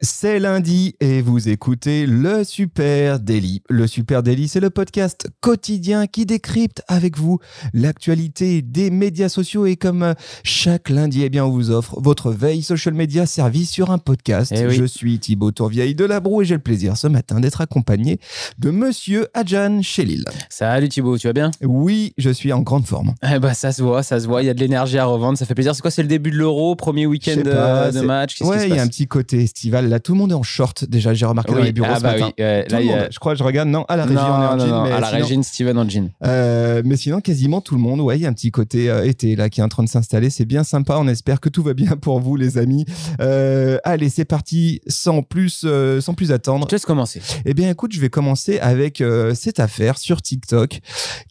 c'est lundi et vous écoutez le Super Daily. Le Super Daily, c'est le podcast quotidien qui décrypte avec vous l'actualité des médias sociaux et comme euh, chaque lundi, eh bien, on vous offre votre veille social media servie sur un podcast. Eh oui. Je suis Thibaut Tourvieille de Labroue et j'ai le plaisir ce matin d'être accompagné de Monsieur Adjan Chelil. Salut Thibaut, tu vas bien? Oui, je suis en grande forme. Eh bah, Ça se voit, ça se voit, il y a de l'énergie à revendre, ça fait plaisir. C'est quoi, c'est le début de l'Euro, premier week-end de, match? Ouais, il y a un petit côté estival. Là, tout le monde est en short déjà. J'ai remarqué dans les bureaux ah ce bah matin. oui, Tout là, le a- je crois, je regarde. Non, à la régie, on est en non, jean. non, mais à la sinon- régie, Steven en jean. Euh, mais sinon, quasiment tout le monde, ouais, il y a un petit côté euh, été là qui est en train de s'installer. C'est bien sympa. On espère que tout va bien pour vous, les amis. Euh, allez, c'est parti. Sans plus, euh, sans plus attendre. Je laisse commencer. Eh bien, écoute, je vais commencer avec euh, cette affaire sur TikTok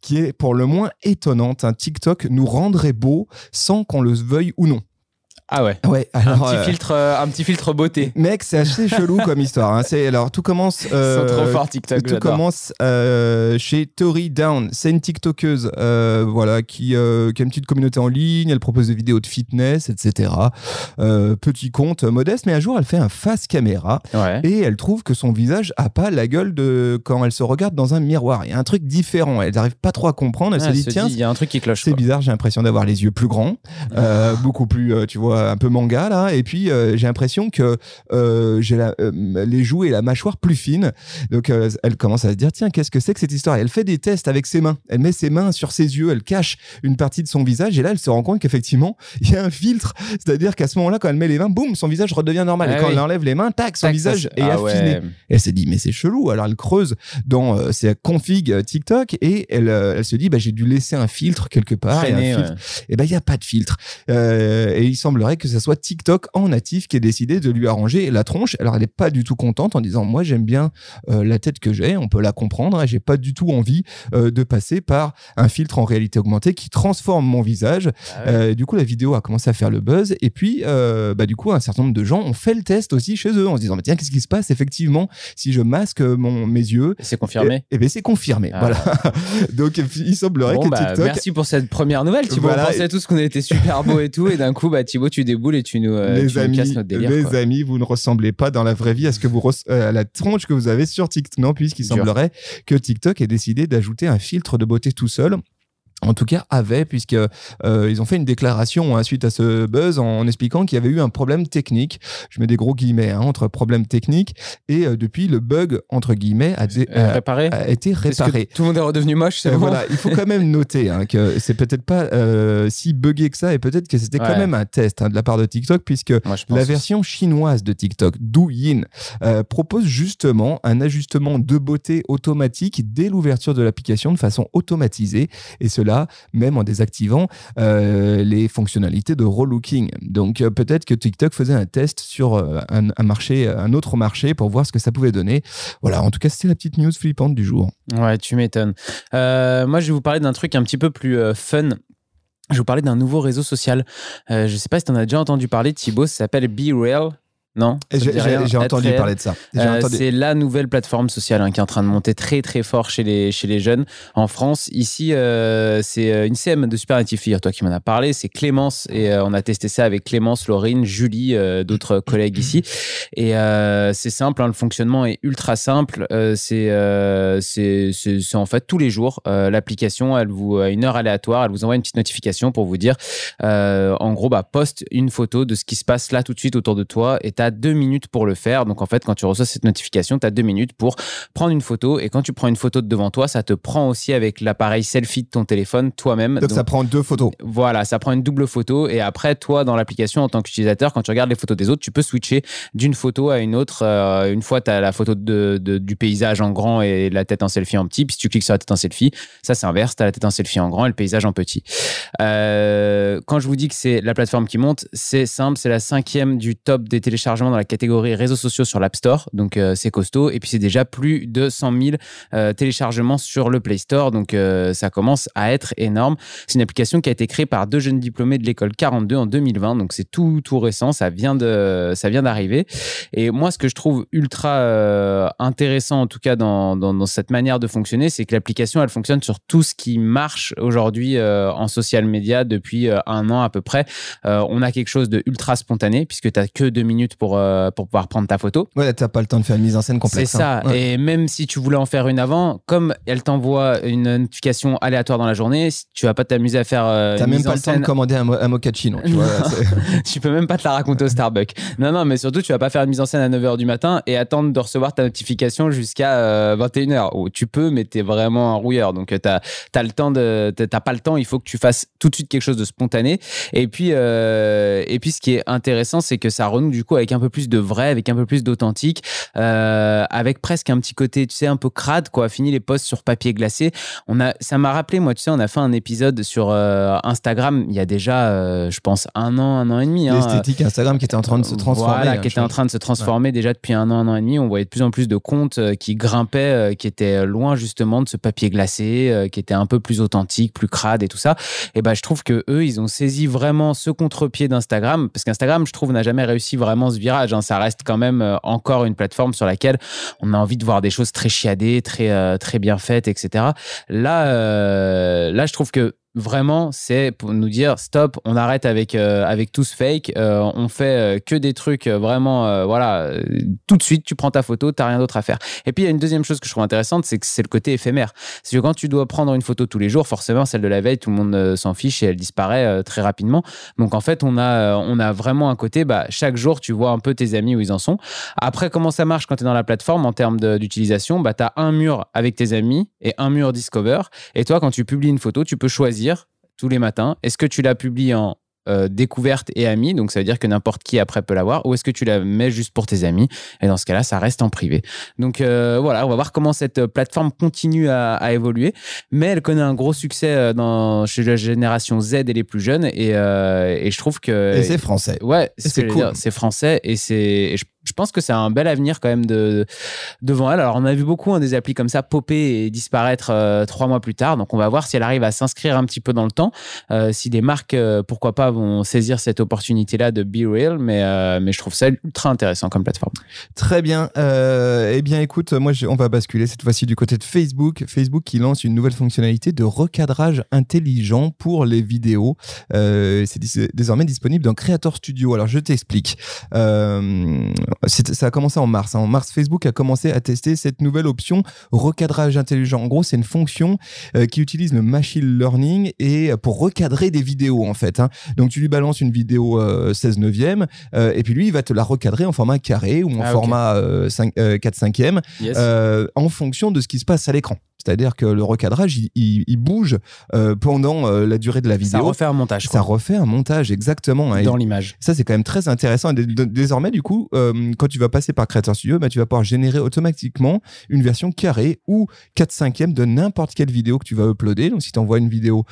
qui est pour le moins étonnante. Un TikTok nous rendrait beau sans qu'on le veuille ou non. Ah ouais, Ouais. un, petit euh, filtre, euh, un petit filtre beauté. Mec, c'est assez chelou comme histoire. hein. C'est alors tout commence. Euh, trop forts TikTok, Tout commence euh, chez Tori Down. C'est une TikTokeuse, voilà, qui, qui a une petite communauté en ligne. Elle propose des vidéos de fitness, etc. Petit compte modeste, mais un jour, elle fait un face caméra Ouais. et elle trouve que son visage a pas la gueule de quand elle se regarde dans un miroir. Il y a un truc différent. Elle n'arrive pas trop à comprendre. Elle Ah, se dit tiens. il y a un truc qui cloche. C'est bizarre, j'ai l'impression d'avoir les yeux plus grands, beaucoup plus, tu vois, un peu manga là. Et puis euh, j'ai l'impression que euh, j'ai euh, les joues et la mâchoire plus fines. Donc euh, elle commence à se dire tiens, qu'est-ce que c'est que cette histoire? Et Elle fait des tests avec ses mains. Elle met ses mains sur ses yeux, elle cache une partie de son visage et là elle se rend compte qu'effectivement il y a un filtre. C'est-à-dire qu'à ce moment-là, quand elle met les mains, boum, son visage redevient normal. Ah et quand oui. elle enlève les mains, tac, son Tac, visage est ah affiné. ouais. Et elle s'est dit, mais c'est chelou. Alors elle creuse dans euh, ses config euh, TikTok et elle, euh, elle se dit, bah, j'ai dû laisser un filtre quelque part. et un filtre. ouais. Et ben il n'y a pas de filtre. Euh, et il que ce soit TikTok en natif qui ait décidé de lui arranger la tronche. Alors elle n'est pas du tout contente en disant, moi j'aime bien euh, la tête que j'ai, on peut la comprendre, et j'ai pas du tout envie euh, de passer par un filtre en réalité augmentée qui transforme mon visage. Ah ouais. Euh, du coup, la vidéo a commencé à faire le buzz. Et puis, bah, du coup, un certain nombre de gens ont fait le test aussi chez eux en se disant, bah, tiens, qu'est-ce qui se passe effectivement si je masque mon, mes yeux? C'est confirmé. Et, bien, c'est confirmé. Ah. Voilà. Donc, il semblerait Bon, que bah, TikTok. merci pour cette première nouvelle, Thibaut. Voilà. On pensait tous qu'on était super beau et tout, et d'un coup, bah, Thibaut, tu déboules et tu nous, euh, les tu nous amis, casses notre délire. les quoi. amis, vous ne ressemblez pas dans la vraie vie à ce que vous euh, à la tronche que vous avez sur TikTok. Non, puisqu'il semblerait que TikTok ait décidé d'ajouter un filtre de beauté tout seul. En tout cas, avait, puisque euh, ils ont fait une déclaration hein, suite à ce buzz en, expliquant qu'il y avait eu un problème technique. Je mets des gros guillemets hein, entre problème technique et euh, depuis le bug entre guillemets a, Euh, a- réparé a été réparé. Tout le monde est redevenu moche, c'est Euh, bon voilà, il faut quand même noter hein, que c'est peut-être pas si buggé que ça et peut-être que c'était quand même un test hein, de la part de TikTok puisque Moi, la version chinoise de TikTok, Douyin, propose justement un ajustement de beauté automatique dès l'ouverture de l'application de façon automatisée, et cela même en désactivant euh, les fonctionnalités de relooking. Donc euh, peut-être que TikTok faisait un test sur euh, un, marché, un autre marché pour voir ce que ça pouvait donner. Voilà, en tout cas, c'était la petite news flippante du jour. Ouais, tu m'étonnes. Moi, je vais vous parler d'un truc un petit peu plus fun. Je vais vous parler d'un nouveau réseau social. Je sais pas si tu en as déjà entendu parler, Thibaut. Ça s'appelle Be Real. Non J'ai entendu parler de ça. Euh, entendu- C'est la nouvelle plateforme sociale hein, qui est en train de monter très très fort chez les, chez les jeunes en France. Ici, euh, c'est euh, une CM de Supernative Figure, toi qui m'en as parlé. C'est Clémence et euh, on a testé ça avec Clémence, Laurine, Julie, d'autres collègues ici. Et c'est simple, hein, le fonctionnement est ultra simple. C'est en fait tous les jours. L'application, elle vous à une heure aléatoire, elle vous envoie une petite notification pour vous dire, en gros, bah, poste une photo de ce qui se passe là tout de suite autour de toi et tu as deux minutes pour le faire. Donc en fait, quand tu reçois cette notification, tu as deux minutes pour prendre une photo. Et quand tu prends une photo de devant toi, ça te prend aussi avec l'appareil selfie de ton téléphone toi-même. Donc, ça prend deux photos. Voilà, ça prend une double photo et après, toi, dans l'application, en tant qu'utilisateur, quand tu regardes les photos des autres, tu peux switcher d'une photo à une autre. Euh, une fois, tu as la photo de, de- du paysage en grand et la tête en selfie en petit. Puis si tu cliques sur la tête en selfie, ça s'inverse, tu as la tête en selfie en grand et le paysage en petit. Euh, quand je vous dis que c'est la plateforme qui monte, c'est simple, c'est la cinquième du top des téléchargements dans la catégorie réseaux sociaux sur l'App Store, donc euh, c'est costaud. Et puis c'est déjà plus de 100 000 euh, téléchargements sur le Play Store, donc euh, ça commence à être énorme. C'est une application qui a été créée par deux jeunes diplômés de l'école 42 en 2020, donc c'est tout tout récent, ça vient de ça vient d'arriver. Et moi, ce que je trouve ultra intéressant, en tout cas dans, dans, cette manière de fonctionner, c'est que l'application elle fonctionne sur tout ce qui marche aujourd'hui en social media depuis un an à peu près. On a quelque chose de ultra spontané puisque tu as que deux minutes pour, euh, pour pouvoir prendre ta photo. Ouais, t'as pas le temps de faire une mise en scène C'est complète. ça. hein. Ouais. Et même si tu voulais en faire une avant, comme elle t'envoie une notification aléatoire dans la journée, tu vas pas t'amuser à faire euh, T'as même pas le temps de commander un, un mochaccino. Tu vois, c'est- tu peux même pas te la raconter au Starbucks. Non, non, mais surtout, tu vas pas faire une mise en scène à 9h du matin et attendre de recevoir ta notification jusqu'à euh, 21h. Ou tu peux, mais t'es vraiment un rouilleur. Donc, tu as, le temps de, t'as t'as pas le temps. Il faut que tu fasses tout de suite quelque chose de spontané. Et puis, euh, et puis ce qui est intéressant, c'est que ça renoue du coup avec un peu plus de vrai, avec un peu plus d'authentique, euh, avec presque un petit côté, tu sais, un peu crade, quoi. Fini les posts sur papier glacé. On a, ça m'a rappelé, moi, tu sais, on a fait un épisode sur euh, Instagram il y a déjà, euh, je pense, un an, un an et demi. hein. L'esthétique Instagram qui était en train de se transformer. Voilà, hein, qui était en train de se transformer déjà depuis un an, un an et demi. On voyait de plus en plus de comptes qui grimpaient, qui étaient loin justement de ce papier glacé, qui étaient un peu plus authentiques, plus crades et tout ça. Et ben, je trouve que eux, ils ont saisi vraiment ce contre-pied d'Instagram, parce qu'Instagram, je trouve, n'a jamais réussi vraiment virage. hein. Ça reste quand même euh, encore une plateforme sur laquelle on a envie de voir des choses très chiadées, très euh, très bien faites, etc. Là, euh, là, je trouve que vraiment, c'est pour nous dire stop, on arrête avec euh, avec tout ce fake, euh, on fait euh, que des trucs euh, vraiment, voilà, tout de suite, tu prends ta photo, t'as rien d'autre à faire. Et puis il y a une deuxième chose que je trouve intéressante, c'est que c'est le côté éphémère. C'est que quand tu dois prendre une photo tous les jours, forcément celle de la veille, tout le monde s'en fiche et elle disparaît très rapidement. Donc en fait, on a on a vraiment un côté, bah chaque jour, tu vois un peu tes amis où ils en sont. Après, comment ça marche quand tu es dans la plateforme en termes d'utilisation? Bah, tu as un mur avec tes amis et un mur Discover. Et toi, quand tu publies une photo, tu peux choisir tous les matins est-ce que tu la publies en euh, découverte et amis, donc ça veut dire que n'importe qui après peut l'avoir, ou est-ce que tu la mets juste pour tes amis Et dans ce cas-là, ça reste en privé. Donc euh, voilà, on va voir comment cette plateforme continue à, à évoluer, mais elle connaît un gros succès euh, dans, chez la génération Z et les plus jeunes, et, euh, et je trouve que Et c'est français. Ouais, c'est ce cool. C'est français et c'est. je, je pense que c'est un bel avenir quand même de, devant elle. Alors on a vu beaucoup hein, des applis comme ça popper et disparaître euh, trois mois plus tard. Donc on va voir si elle arrive à s'inscrire un petit peu dans le temps, euh, si des marques euh, pourquoi pas vont saisir cette opportunité-là de be real. Mais mais je trouve ça ultra intéressant comme plateforme. Très bien. Eh bien, écoute, moi, on va basculer cette fois-ci du côté de Facebook. Facebook qui lance une nouvelle fonctionnalité de recadrage intelligent pour les vidéos. C'est désormais disponible dans Creator Studio. Alors, je t'explique. Euh, ça a commencé en mars. hein. En mars, Facebook a commencé à tester cette nouvelle option recadrage intelligent. En gros, c'est une fonction euh, qui utilise le machine learning et pour recadrer des vidéos, en fait. hein. Donc, tu lui balances une vidéo euh, 16 neuvième euh, et puis lui, il va te la recadrer en format carré ou en Ah, format euh, 5, euh, 4 5 e Yes. euh, en fonction de ce qui se passe à l'écran. C'est-à-dire que le recadrage, il, il- il bouge euh, pendant euh, la durée de la ça vidéo. refait un montage Ça quoi, refait un montage, exactement. hein. Dans l'image. ça, c'est quand même très intéressant. Désormais, du coup, euh, quand tu vas passer par Creator Studio, bah, tu vas pouvoir générer automatiquement une version carrée ou 4 5 de n'importe quelle vidéo que tu vas uploader. Donc, si tu envoies une vidéo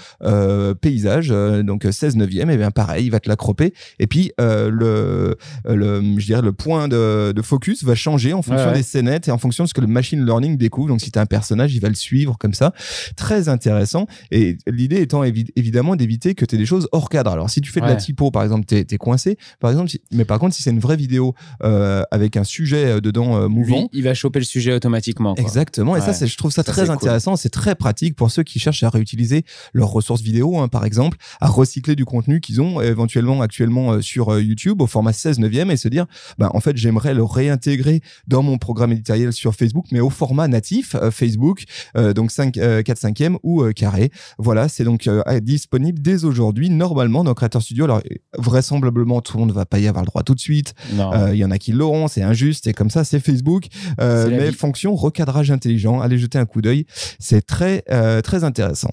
paysage, donc 16 neuvième, et bien pareil, il va te la cropper. Et puis, le, le, je dirais, le point de, de focus va changer en fonction Ouais, ouais. des scénettes et en fonction de ce que le machine learning découvre. Donc, si tu as un personnage, il va le suivre comme ça. Très intéressant. Et l'idée étant évi- évidemment d'éviter que tu aies des choses hors cadre. Alors, si tu fais de la typo, par exemple, tu es, coincé. Par exemple, si- mais par contre, si c'est une vraie vidéo euh, avec un sujet euh, dedans euh, mouvant, Lui, il va choper le sujet automatiquement. quoi. Exactement. Et ça, Ouais. je trouve ça, Ça, très cool. intéressant. C'est très pratique pour ceux qui cherchent à réutiliser leurs ressources vidéo, hein, par exemple, à recycler du contenu qu'ils ont éventuellement actuellement euh, sur YouTube au format 16 neuvième et se dire, bah, en fait, j'aimerais le réintégrer dans mon programme éditorial sur Facebook, mais au format natif Facebook, donc 5, euh, 4 5 ou euh, carré. Voilà, c'est donc euh, disponible dès aujourd'hui, normalement, dans Creator Studio. Alors, vraisemblablement, tout le monde ne va pas y avoir le droit tout de suite. Euh, Il y en a qui l'auront, c'est injuste, et comme ça, c'est Facebook. Euh, mais fonction recadrage intelligent, allez jeter un coup d'œil, c'est très euh, très intéressant.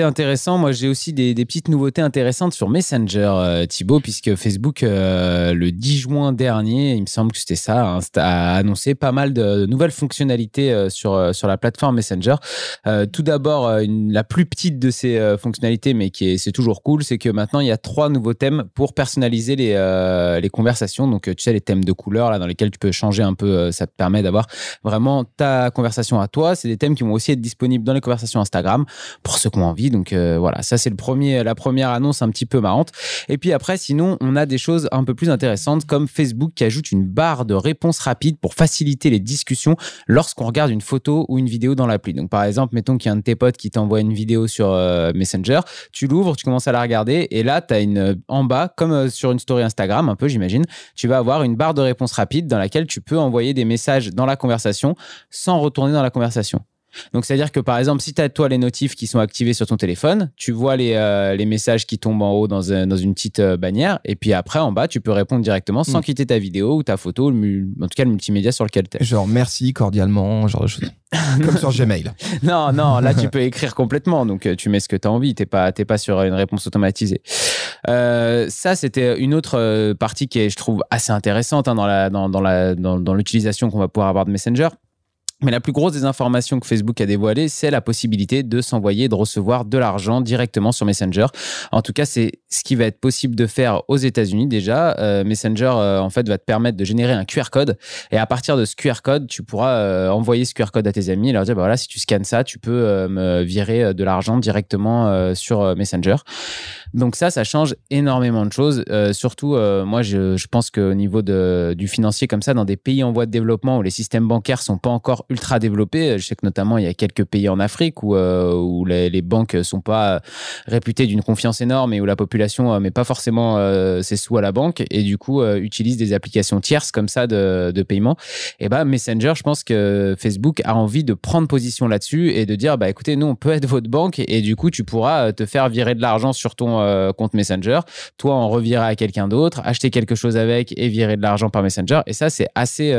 Intéressant. Moi, j'ai aussi des, petites nouveautés intéressantes sur Messenger, euh, Thibaut, puisque Facebook, euh, le 10 juin dernier, il me semble que c'était ça, hein, a annoncé pas mal de nouvelles fonctionnalités euh, sur, sur la plateforme Messenger. Tout d'abord, la plus petite de ces fonctionnalités, mais qui est, c'est toujours cool, c'est que maintenant, il y a trois nouveaux thèmes pour personnaliser les, les conversations. Donc, tu sais, les thèmes de couleur, là, dans lesquels tu peux changer un peu, ça te permet d'avoir vraiment ta conversation à toi. C'est des thèmes qui vont aussi être disponibles dans les conversations Instagram pour ceux qui ont envie. Donc euh, voilà, ça c'est premier, la première annonce un petit peu marrante. Et puis après, sinon, on a des choses un peu plus intéressantes comme Facebook qui ajoute une barre de réponse rapide pour faciliter les discussions lorsqu'on regarde une photo ou une vidéo dans l'appli. Donc par exemple, mettons qu'il y a un de tes potes qui t'envoie une vidéo sur euh, Messenger, tu l'ouvres, tu commences à la regarder et là, tu as une en bas, comme euh, sur une story Instagram, un peu j'imagine, tu vas avoir une barre de réponse rapide dans laquelle tu peux envoyer des messages dans la conversation sans retourner dans la conversation. Donc, c'est-à-dire que par exemple, si tu as toi les notifs qui sont activés sur ton téléphone, tu vois les, euh, les messages qui tombent en haut dans, un- dans une petite euh, bannière, et puis après, en bas, tu peux répondre directement sans Mm. quitter ta vidéo ou ta photo, le en tout cas le multimédia sur lequel tu es. Genre merci cordialement, genre de choses. Comme sur Gmail. Non, non, là, tu peux écrire complètement. Donc, euh, tu mets ce que tu as envie. Tu n'es pas, pas sur une réponse automatisée. Euh, ça, c'était une autre partie qui est, je trouve, assez intéressante hein, dans, dans, la, dans, dans l'utilisation qu'on va pouvoir avoir de Messenger. Mais la plus grosse des informations que Facebook a dévoilées, c'est la possibilité de s'envoyer et de recevoir de l'argent directement sur Messenger. En tout cas, c'est ce qui va être possible de faire aux États-Unis déjà. Euh, Messenger, euh, en fait, va te permettre de générer un QR code. Et à partir de ce QR code, tu pourras euh, envoyer ce QR code à tes amis et leur dire, bah voilà, si tu scannes ça, tu peux me virer de l'argent directement sur Messenger. Donc ça, ça change énormément de choses. Surtout, moi, je, je pense qu'au niveau de, du financier comme ça, dans des pays en voie de développement où les systèmes bancaires sont pas encore ultra développés, je sais que notamment il y a quelques pays en Afrique où, où les, les banques sont pas réputées d'une confiance énorme et où la population euh, met pas forcément euh, ses sous à la banque et du coup euh, utilise des applications tierces comme ça de, paiement. Et ben Messenger, je pense que Facebook a envie de prendre position là-dessus et de dire bah écoutez, nous on peut être votre banque et du coup tu pourras te faire virer de l'argent sur ton compte Messenger, toi en revirer à quelqu'un d'autre, acheter quelque chose avec et virer de l'argent par Messenger. Et ça c'est assez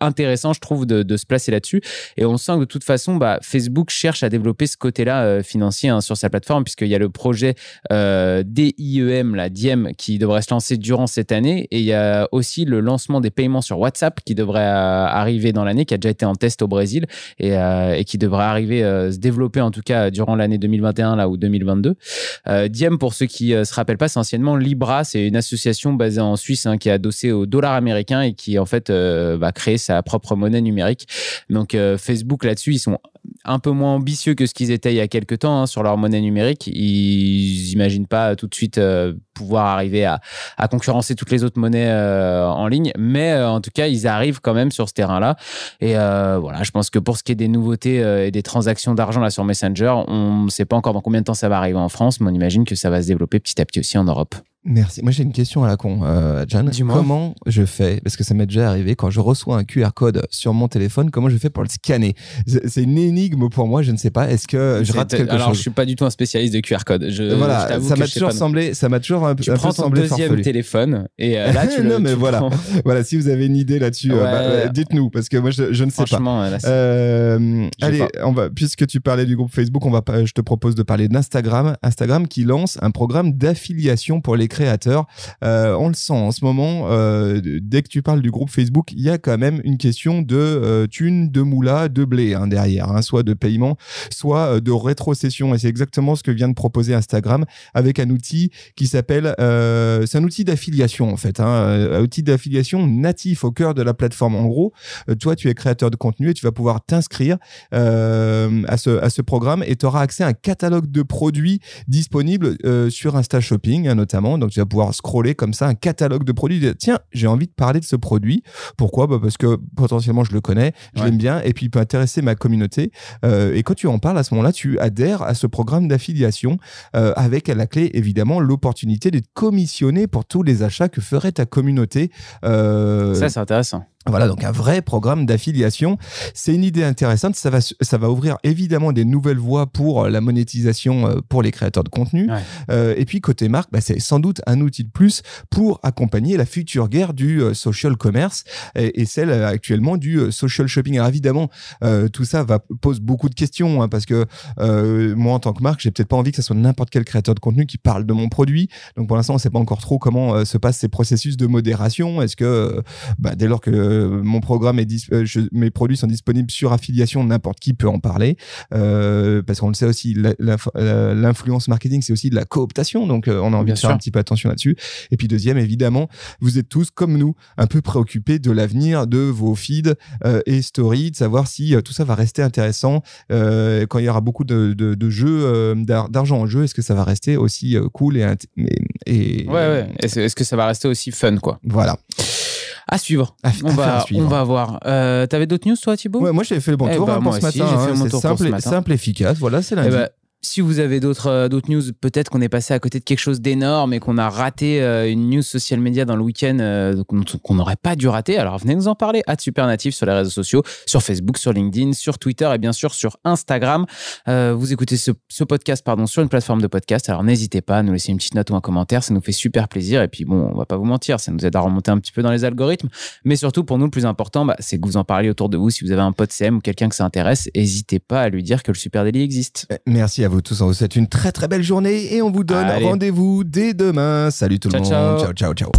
intéressant, je trouve, de, se placer là-dessus. Et on sent que de toute façon, bah, Facebook cherche à développer ce côté-là financier hein, sur sa plateforme, puisqu'il y a le projet euh, DIEM, la DIEM, qui devrait se lancer durant cette année. Et il y a aussi le lancement des paiements sur WhatsApp qui devrait euh, arriver dans l'année, qui a déjà été en test au Brésil et, euh, qui devrait arriver, euh, se développer en tout cas durant l'année 2021 là, ou 2022. Euh, Diem, pour ceux qui se rappellent pas, c'est anciennement Libra. C'est une association basée en Suisse hein, qui est adossée au dollar américain et qui en fait va créer sa propre monnaie numérique. Donc Facebook là-dessus, ils sont un peu moins ambitieux que ce qu'ils étaient il y a quelques temps hein, sur leur monnaie numérique. Ils n'imaginent pas tout de suite euh, pouvoir arriver à, concurrencer toutes les autres monnaies euh, en ligne, mais euh, en tout cas, ils arrivent quand même sur ce terrain-là. Et euh, voilà, je pense que pour ce qui est des nouveautés euh, et des transactions d'argent sur Messenger, on ne sait pas encore dans combien de temps ça va arriver en France, mais on imagine que ça va se développer petit à petit aussi en Europe. Merci. Moi, j'ai une question à la con, euh, Jan. Comment je fais Parce que ça m'est déjà arrivé quand je reçois un QR code sur mon téléphone. Comment je fais pour le scanner? C'est une énigme pour moi. Je ne sais pas. Est-ce que je rate quelque Alors, chose? je suis pas du tout un spécialiste de QR code. Je, Voilà, ça m'a toujours pas semblé, ça m'a toujours un, peu- Tu un prends peu ton semblé deuxième farfelu. téléphone et euh, là tu le. non, mais tu voilà, prends- voilà. Si vous avez une idée là-dessus, euh, Ouais. bah, euh, dites-nous parce que moi je, je ne sais pas. Franchement, là, c'est- Euh, allez, pas. on va, puisque tu parlais du groupe Facebook, on va, pas- je te propose de parler d'Instagram. Instagram qui lance un programme d'affiliation pour les créateurs. Euh, on le sent en ce moment. euh, dès que tu parles du groupe Facebook, il y a quand même une question de euh, thunes, de moula, de blé hein, derrière, hein, soit de paiement, soit de rétrocession. Et c'est exactement ce que vient de proposer Instagram avec un outil qui s'appelle. c'est un outil d'affiliation en fait, hein, un outil d'affiliation natif au cœur de la plateforme. En gros, toi, tu es créateur de contenu et tu vas pouvoir t'inscrire à, ce, programme et tu auras accès à un catalogue de produits disponibles sur Insta Shopping notamment. Donc, tu vas pouvoir scroller comme ça un catalogue de produits. dire, Tiens, j'ai envie de parler de ce produit. Pourquoi? Bah Parce que potentiellement, je le connais, je Ouais. l'aime bien et puis il peut intéresser ma communauté. Euh, et quand tu en parles à ce moment-là, tu adhères à ce programme d'affiliation euh, avec à la clé, évidemment, l'opportunité d'être commissionné pour tous les achats que ferait ta communauté. Euh, ça c'est intéressant. Voilà, donc un vrai programme d'affiliation. C'est une idée intéressante. Ça va, ça va ouvrir évidemment des nouvelles voies pour la monétisation euh, pour les créateurs de contenu. Ouais. Euh, et puis côté marque, bah, c'est sans doute un outil de plus pour accompagner la future guerre du euh, social commerce et, et celle euh, actuellement du euh, social shopping. Alors évidemment, euh, tout ça va pose beaucoup de questions hein, parce que euh, moi en tant que marque, j'ai peut-être pas envie que ce soit n'importe quel créateur de contenu qui parle de mon produit. Donc pour l'instant, on sait pas encore trop comment euh, se passent ces processus de modération. Est-ce que euh, bah, dès lors que euh, mon programme est dis- euh, je- mes produits sont disponibles sur affiliation, n'importe qui peut en parler euh, parce qu'on le sait aussi, euh, l'influence marketing, c'est aussi de la cooptation. Donc euh, on a envie Bien de faire sûr. un petit peu attention là-dessus. Et puis deuxième, évidemment, vous êtes tous comme nous un peu préoccupés de l'avenir de vos feeds euh, et stories, de savoir si euh, tout ça va rester intéressant euh, quand il y aura beaucoup de, de, de jeux, euh, d'ar- d'argent en jeu. Est-ce que ça va rester aussi euh, cool et, et, et- Ouais, ouais. Est-ce que ça va rester aussi fun, quoi? Voilà. À suivre. À- On à va, suivre. on va voir. Euh, T'avais d'autres news, toi, Thibaut? Ouais, moi j'ai fait le bon Eh tour bah, hein, pour ce matin. hein. C'est simple, ce et- simple, efficace. Voilà, c'est Eh lundi. Si vous avez d'autres euh, d'autres news, peut-être qu'on est passé à côté de quelque chose d'énorme et qu'on a raté euh, une news social media dans le week-end euh, qu'on n'aurait pas dû rater. Alors venez nous en parler. À Supernatif sur les réseaux sociaux, sur Facebook, sur LinkedIn, sur Twitter et bien sûr sur Instagram. Vous écoutez ce, ce podcast pardon sur une plateforme de podcast. Alors n'hésitez pas à nous laisser une petite note ou un commentaire. Ça nous fait super plaisir. Et puis bon, on va pas vous mentir, ça nous aide à remonter un petit peu dans les algorithmes. Mais surtout pour nous, le plus important, bah, c'est que vous en parliez autour de vous. Si vous avez un pote CM ou quelqu'un que ça intéresse, n'hésitez pas à lui dire que le Super Daily existe. Eh, Merci à vous tous. On vous souhaite une très très belle journée et on vous donne rendez-vous dès demain. Salut tout le monde. ciao. ciao, ciao. ciao.